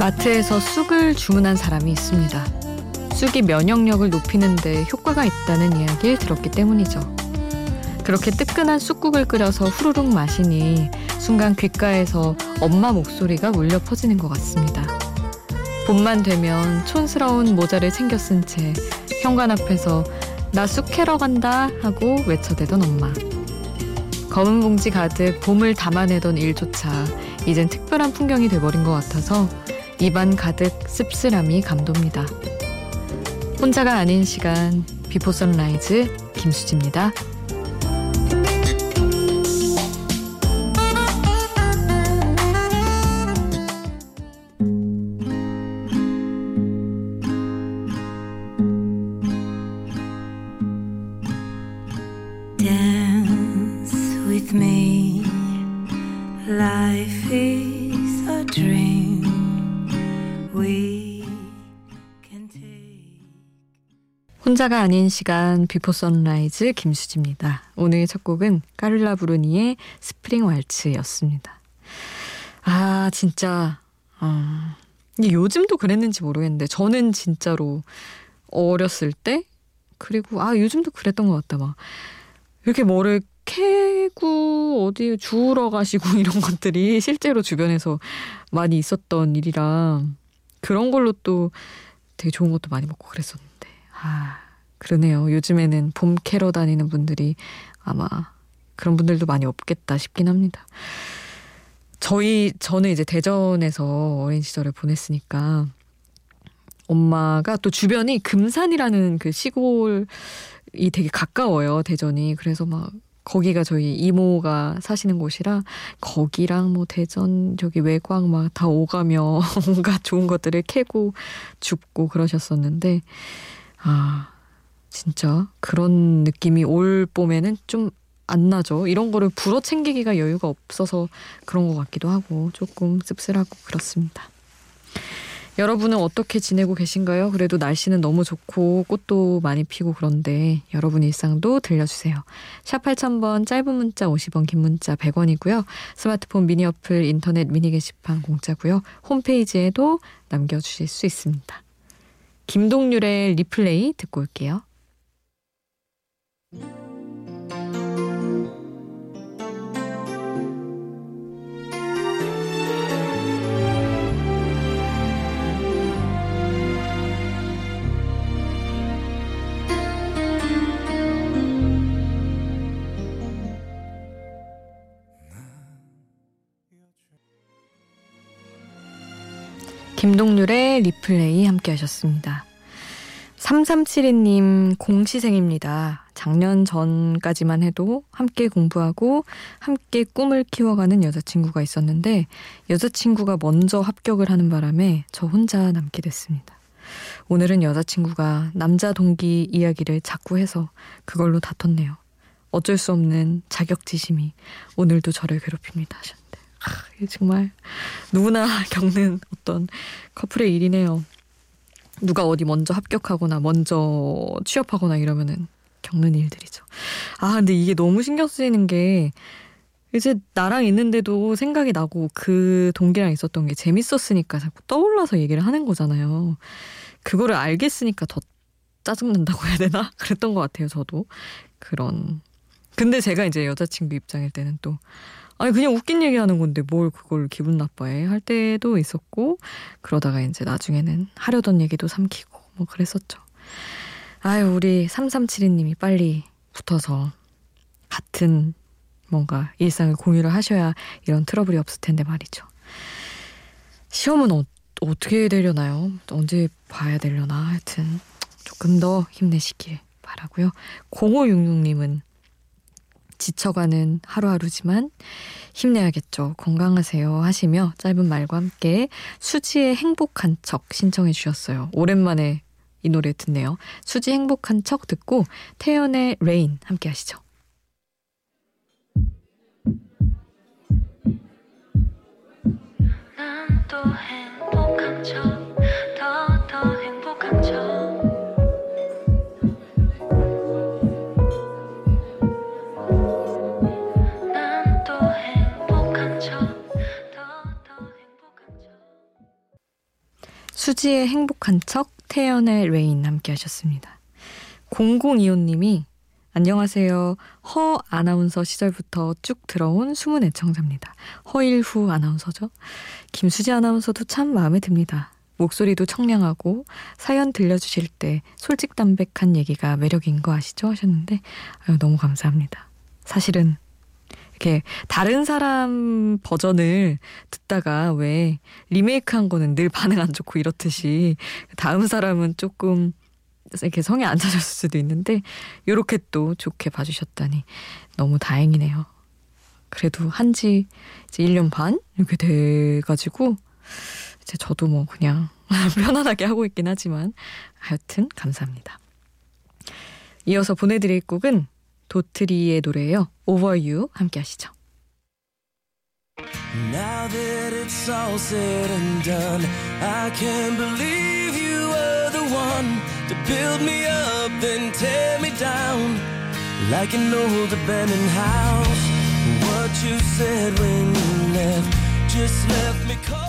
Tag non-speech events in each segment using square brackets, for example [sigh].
마트에서 쑥을 주문한 사람이 있습니다. 쑥이 면역력을 높이는데 효과가 있다는 이야기를 들었기 때문이죠. 그렇게 뜨끈한 쑥국을 끓여서 후루룩 마시니 순간 귓가에서 엄마 목소리가 울려 퍼지는 것 같습니다. 봄만 되면 촌스러운 모자를 챙겨 쓴 채 현관 앞에서 나 쑥 캐러 간다 하고 외쳐대던 엄마. 검은 봉지 가득 봄을 담아내던 일조차 이젠 특별한 풍경이 돼버린 것 같아서 입안 가득 씁쓸함이 감돕니다. 혼자가 아닌 시간 비포 선라이즈 김수지입니다. 혼자가 아닌 시간 비포 선라이즈 김수지입니다. 오늘 첫 곡은 까를라 브루니의 Spring Waltz였습니다. 아 진짜 어, 요즘도 그랬는지 모르겠는데 저는 진짜로 어렸을 때 그리고 아 요즘도 그랬던 것 같다 막 이렇게 뭐를 캐고 어디 주우러 가시고 [laughs] 이런 것들이 실제로 주변에서 많이 있었던 일이라 그런 걸로 또 되게 좋은 것도 많이 먹고 그랬었는데 아, 그러네요. 요즘에는 봄 캐러 다니는 분들이 아마 그런 분들도 많이 없겠다 싶긴 합니다. 저희, 저는 이제 대전에서 어린 시절을 보냈으니까 엄마가 또 주변이 금산이라는 그 시골이 되게 가까워요. 대전이. 그래서 막 거기가 저희 이모가 사시는 곳이라 거기랑 뭐 대전 저기 외곽 막 다 오가며 [laughs] 온갖 좋은 것들을 캐고 줍고 그러셨었는데 아, 진짜 그런 느낌이 올 봄에는 좀 안 나죠. 이런 거를 불어 챙기기가 여유가 없어서 그런 것 같기도 하고 조금 씁쓸하고 그렇습니다. 여러분은 어떻게 지내고 계신가요? 그래도 날씨는 너무 좋고 꽃도 많이 피고 그런데 여러분 일상도 들려주세요. 샵 8000번 짧은 문자 50원 긴 문자 100원이고요. 스마트폰 미니 어플 인터넷 미니 게시판 공짜고요. 홈페이지에도 남겨주실 수 있습니다. 김동률의 리플레이 듣고 올게요. 김동률의 리플레이 함께 하셨습니다. 3372님 공시생입니다. 작년 전까지만 해도 함께 공부하고 함께 꿈을 키워가는 여자친구가 있었는데 여자친구가 먼저 합격을 하는 바람에 저 혼자 남게 됐습니다. 오늘은 여자친구가 남자 동기 이야기를 자꾸 해서 그걸로 다퉜네요. 어쩔 수 없는 자격지심이 오늘도 저를 괴롭힙니다 하셨는데 하, 정말 누구나 [laughs] 겪는 어떤 커플의 일이네요. 누가 어디 먼저 합격하거나 먼저 취업하거나 이러면은 겪는 일들이죠. 아, 근데 이게 너무 신경 쓰이는 게 이제 나랑 있는데도 생각이 나고 그 동기랑 있었던 게 재밌었으니까 자꾸 떠올라서 얘기를 하는 거잖아요. 그거를 알겠으니까 더 짜증난다고 해야 되나? [laughs] 그랬던 것 같아요, 저도. 그런. 근데 제가 이제 여자친구 입장일 때는 또 아니 그냥 웃긴 얘기하는 건데 뭘 그걸 기분 나빠해 할 때도 있었고 그러다가 이제 나중에는 하려던 얘기도 삼키고 뭐 그랬었죠. 아유 우리 3372님이 빨리 붙어서 같은 뭔가 일상을 공유를 하셔야 이런 트러블이 없을 텐데 말이죠. 시험은 어, 어떻게 되려나요? 언제 봐야 되려나 하여튼 조금 더 힘내시길 바라고요. 0566님은 지쳐가는 하루하루지만 힘내야겠죠. 건강하세요. 하시며 짧은 말과 함께 수지의 행복한 척 신청해 주셨어요. 오랜만에 이 노래 듣네요. 수지 행복한 척 듣고 태연의 Rain 함께 하시죠. 수지의 행복한 척, 태연의 Rain 함께 하셨습니다. 0025님이 안녕하세요. 허 아나운서 시절부터 쭉 들어온 숨은 애청자입니다. 허일후 아나운서죠. 김수지 아나운서도 참 마음에 듭니다. 목소리도 청량하고 사연 들려주실 때 솔직담백한 얘기가 매력인 거 아시죠? 하셨는데 아유, 너무 감사합니다. 사실은 이렇게 다른 사람 버전을 듣다가 왜 리메이크한 거는 늘 반응 안 좋고 이렇듯이 다음 사람은 조금 이렇게 성에 안 차셨을 수도 있는데 이렇게 또 좋게 봐주셨다니 너무 다행이네요. 그래도 한지 이제 1년 반 이렇게 돼가지고 이제 저도 뭐 그냥 [laughs] 편안하게 하고 있긴 하지만 하여튼 감사합니다. 이어서 보내드릴 곡은 도트리의 노래예요. Over You 함께 하시죠. Now that it's all said and done, I can't believe you were the one to build me up then tear me down like an old abandoned house. What you said when you left just left me cold.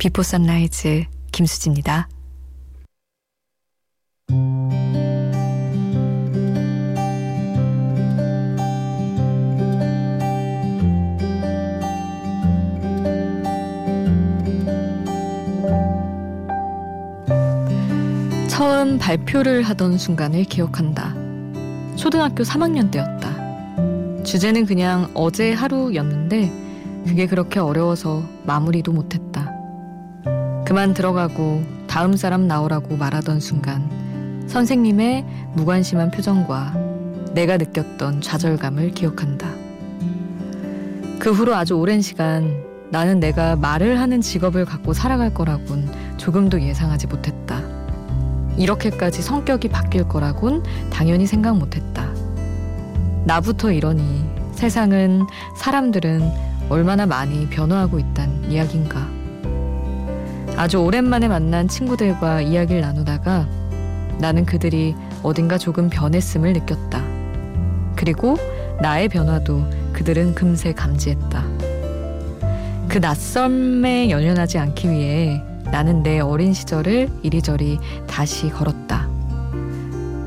비포 선라이즈 김수지입니다. 처음 발표를 하던 순간을 기억한다. 초등학교 3학년 때였다. 주제는 그냥 어제 하루였는데 그게 그렇게 어려워서 마무리도 못했다. 그만 들어가고 다음 사람 나오라고 말하던 순간 선생님의 무관심한 표정과 내가 느꼈던 좌절감을 기억한다. 그 후로 아주 오랜 시간 나는 내가 말을 하는 직업을 갖고 살아갈 거라곤 조금도 예상하지 못했다. 이렇게까지 성격이 바뀔 거라곤 당연히 생각 못했다. 나부터 이러니 세상은 사람들은 얼마나 많이 변화하고 있단 이야기인가. 아주 오랜만에 만난 친구들과 이야기를 나누다가 나는 그들이 어딘가 조금 변했음을 느꼈다. 그리고 나의 변화도 그들은 금세 감지했다. 그 낯섦에 연연하지 않기 위해 나는 내 어린 시절을 이리저리 다시 걸었다.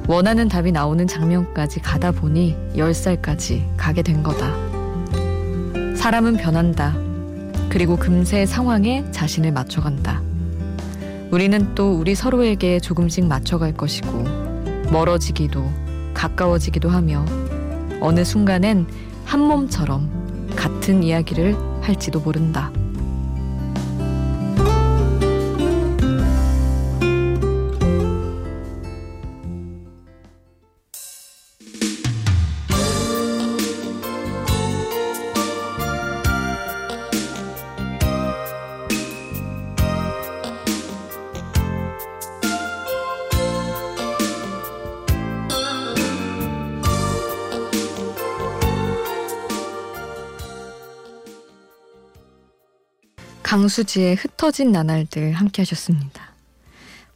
원하는 답이 나오는 장면까지 가다 보니 10살까지 가게 된 거다. 사람은 변한다. 그리고 금세 상황에 자신을 맞춰간다. 우리는 또 우리 서로에게 조금씩 맞춰갈 것이고 멀어지기도 가까워지기도 하며 어느 순간엔 한 몸처럼 같은 이야기를 할지도 모른다. 강수지의 흩어진 나날들 함께 하셨습니다.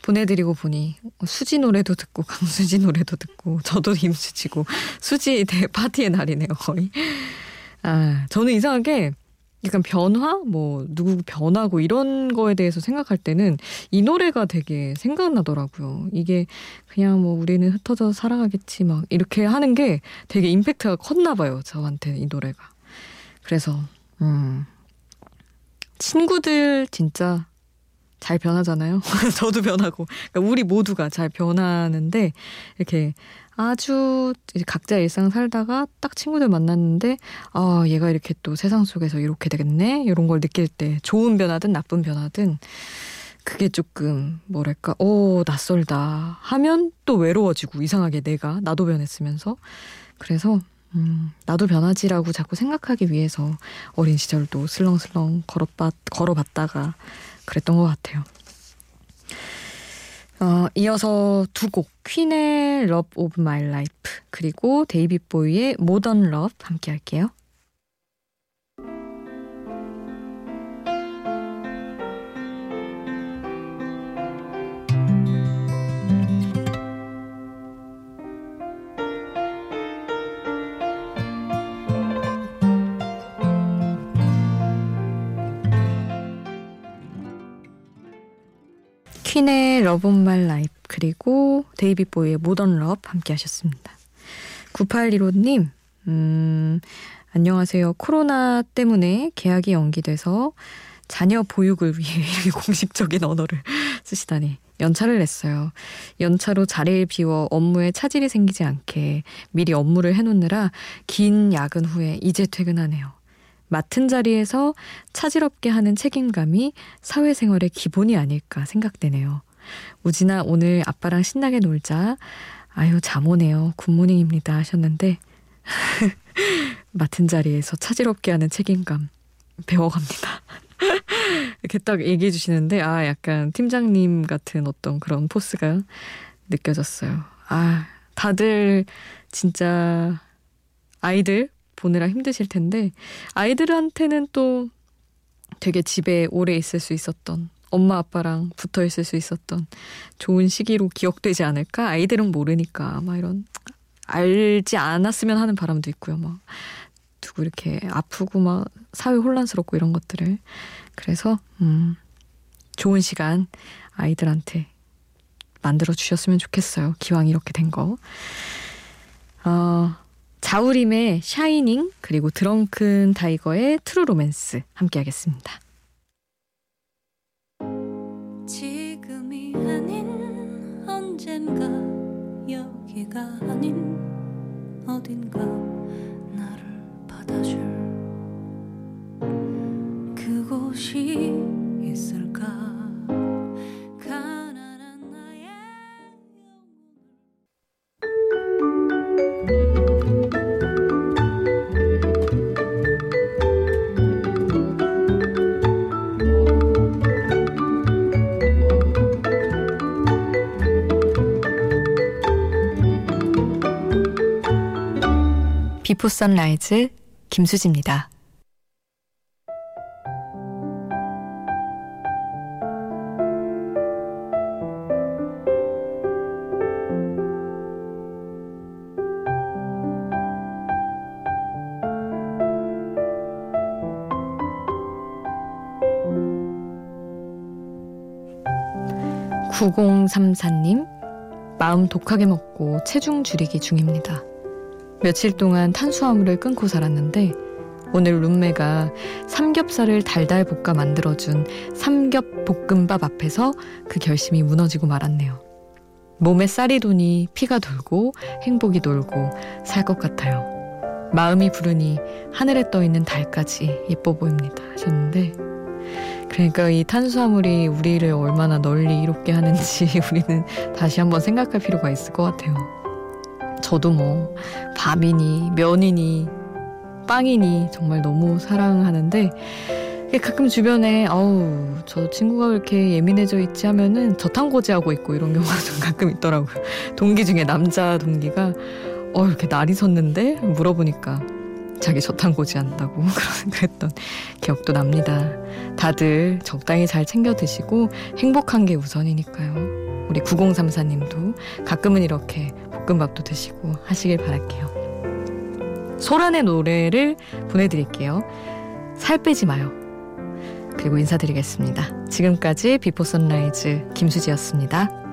보내드리고 보니 수지 노래도 듣고 강수지 노래도 듣고 저도 힘수지고 수지 대 파티의 날이네요 거의. 아 저는 이상하게 약간 변화 뭐 누구 변하고 이런 거에 대해서 생각할 때는 이 노래가 되게 생각나더라고요. 이게 그냥 뭐 우리는 흩어져 살아가겠지 막 이렇게 하는 게 되게 임팩트가 컸나 봐요 저한테 이 노래가. 그래서 음 친구들 진짜 잘 변하잖아요. [laughs] 저도 변하고. 그러니까 우리 모두가 잘 변하는데 이렇게 아주 각자 일상 살다가 딱 친구들 만났는데 아 얘가 이렇게 또 세상 속에서 이렇게 되겠네 이런 걸 느낄 때 좋은 변화든 나쁜 변화든 그게 조금 뭐랄까 오 낯설다 하면 또 외로워지고 이상하게 내가 나도 변했으면서 그래서 음, 나도 변하지라고 자꾸 생각하기 위해서 어린 시절도 슬렁슬렁 걸어봤, 걸어봤다가 그랬던 것 같아요. 어, 이어서 두 곡, 퀸의 Love of My Life 그리고 데이빗 보이의 Modern Love 함께 할게요. 퀸의 Love of My Life 그리고 데이빗 보위의 Modern Love 함께 하셨습니다. 9815님 음, 안녕하세요. 코로나 때문에 개학이 연기돼서 자녀 보육을 위해 [laughs] 공식적인 언어를 쓰시다니 연차를 냈어요. 연차로 자리를 비워 업무에 차질이 생기지 않게 미리 업무를 해놓느라 긴 야근 후에 이제 퇴근하네요. 맡은 자리에서 차질 없게 하는 책임감이 사회생활의 기본이 아닐까 생각되네요. 우진아 오늘 아빠랑 신나게 놀자. 아유 잠 오네요. Good morning입니다 하셨는데 [laughs] 맡은 자리에서 차질 없게 하는 책임감 배워갑니다. [laughs] 이렇게 딱 얘기해 주시는데 아 약간 팀장님 같은 어떤 그런 force가 느껴졌어요. 아 다들 진짜 아이들 보느라 힘드실 텐데 아이들한테는 또 되게 집에 오래 있을 수 있었던 엄마 아빠랑 붙어 있을 수 있었던 좋은 시기로 기억되지 않을까? 아이들은 모르니까 막 이런 알지 않았으면 하는 바람도 있고요. 막 누구 이렇게 아프고 막 사회 혼란스럽고 이런 것들을 그래서 음 좋은 시간 아이들한테 만들어 주셨으면 좋겠어요. 기왕 이렇게 된 거. 어, 자우림의 Shining 그리고 드렁큰 타이거의 True Romance 함께 하겠습니다. 지금이 아닌 언젠가 여기가 아닌 어딘가 나를 받아줄 그곳이 있을까 비포 선라이즈 김수지입니다. (9034님) 마음 독하게 먹고 체중 줄이기 중입니다. 며칠 동안 탄수화물을 끊고 살았는데 오늘 룸메가 삼겹살을 달달 볶아 만들어준 삼겹 볶음밥 앞에서 그 결심이 무너지고 말았네요. 몸에 쌀이 도니 피가 돌고 행복이 돌고 살 것 같아요. 마음이 부르니 하늘에 떠 있는 달까지 예뻐 보입니다. 하셨는데 그러니까 이 탄수화물이 우리를 얼마나 널리 이롭게 하는지 [laughs] 우리는 다시 한번 생각할 필요가 있을 것 같아요. 저도 뭐 밥이니 면이니 빵이니 정말 너무 사랑하는데 가끔 주변에 아우 저 친구가 그렇게 예민해져 있지 하면은 저탄고지하고 있고 이런 경우가 [laughs] 좀 가끔 있더라고요. 동기 중에 남자 동기가 어 이렇게 날이 섰는데 물어보니까 자기 저탄고지 한다고 [laughs] 그랬던 기억도 납니다. 다들 적당히 잘 챙겨 드시고 행복한 게 우선이니까요. 우리 9034님도 가끔은 이렇게 볶음밥도 드시고 하시길 바랄게요. 소란의 노래를 보내드릴게요. 살 빼지 마요. 그리고 인사드리겠습니다. 지금까지 비포 선라이즈 김수지였습니다.